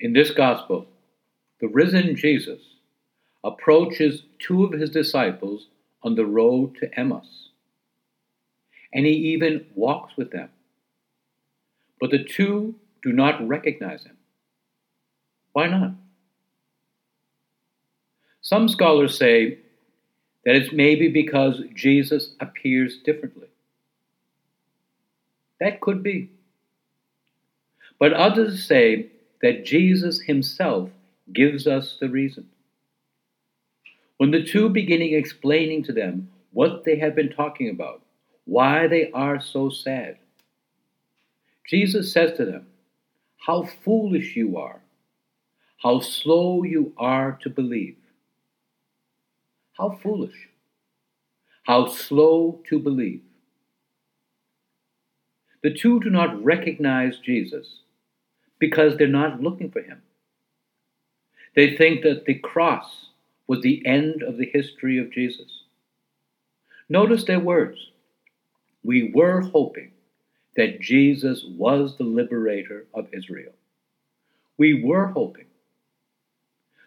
In this gospel, the risen Jesus approaches two of his disciples on the road to Emmaus, and he even walks with them. But the two do not recognize him. Why not? Some scholars say that it's maybe because Jesus appears differently. That could be. But others say that Jesus himself gives us the reason. When the two beginning explaining to them what they have been talking about, why they are so sad, Jesus says to them, How foolish you are, how slow you are to believe. How foolish, how slow to believe. The two do not recognize Jesus because they're not looking for him. They think that the cross was the end of the history of Jesus. Notice their words. We were hoping that Jesus was the liberator of Israel. We were hoping.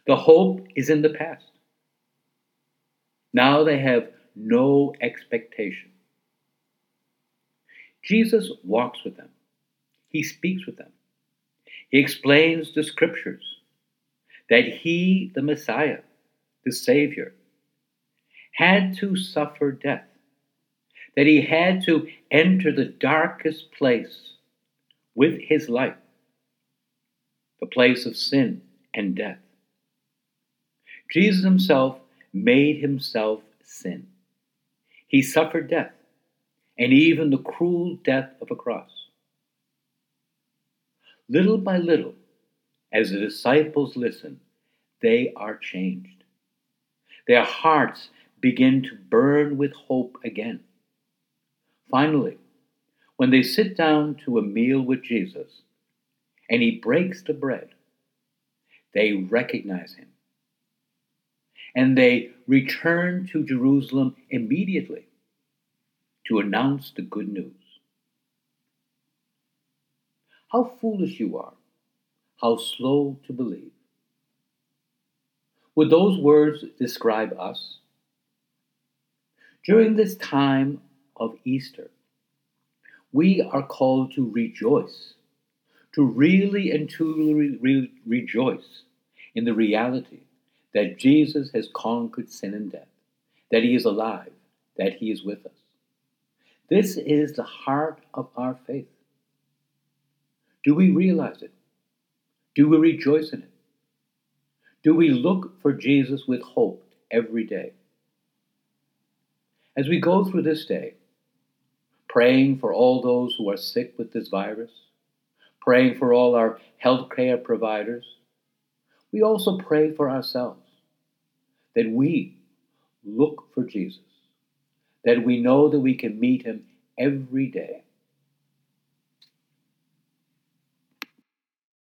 The hope is in the past. Now they have no expectation. Jesus walks with them. He speaks with them. He explains the scriptures that he, the Messiah, the Savior, had to suffer death, that he had to enter the darkest place with his life, the place of sin and death. Jesus himself made himself sin. He suffered death, and even the cruel death of a cross. Little by little, as the disciples listen, they are changed. Their hearts begin to burn with hope again. Finally, when they sit down to a meal with Jesus and he breaks the bread, they recognize him. And they return to Jerusalem immediately to announce the good news. How foolish you are, how slow to believe. Would those words describe us? During this time of Easter, we are called to rejoice, to really and truly re- re- rejoice in the reality that Jesus has conquered sin and death, that he is alive, that he is with us. This is the heart of our faith. Do we realize it? Do we rejoice in it? Do we look for Jesus with hope every day? As we go through this day, praying for all those who are sick with this virus, praying for all our healthcare providers, we also pray for ourselves that we look for Jesus, that we know that we can meet him every day,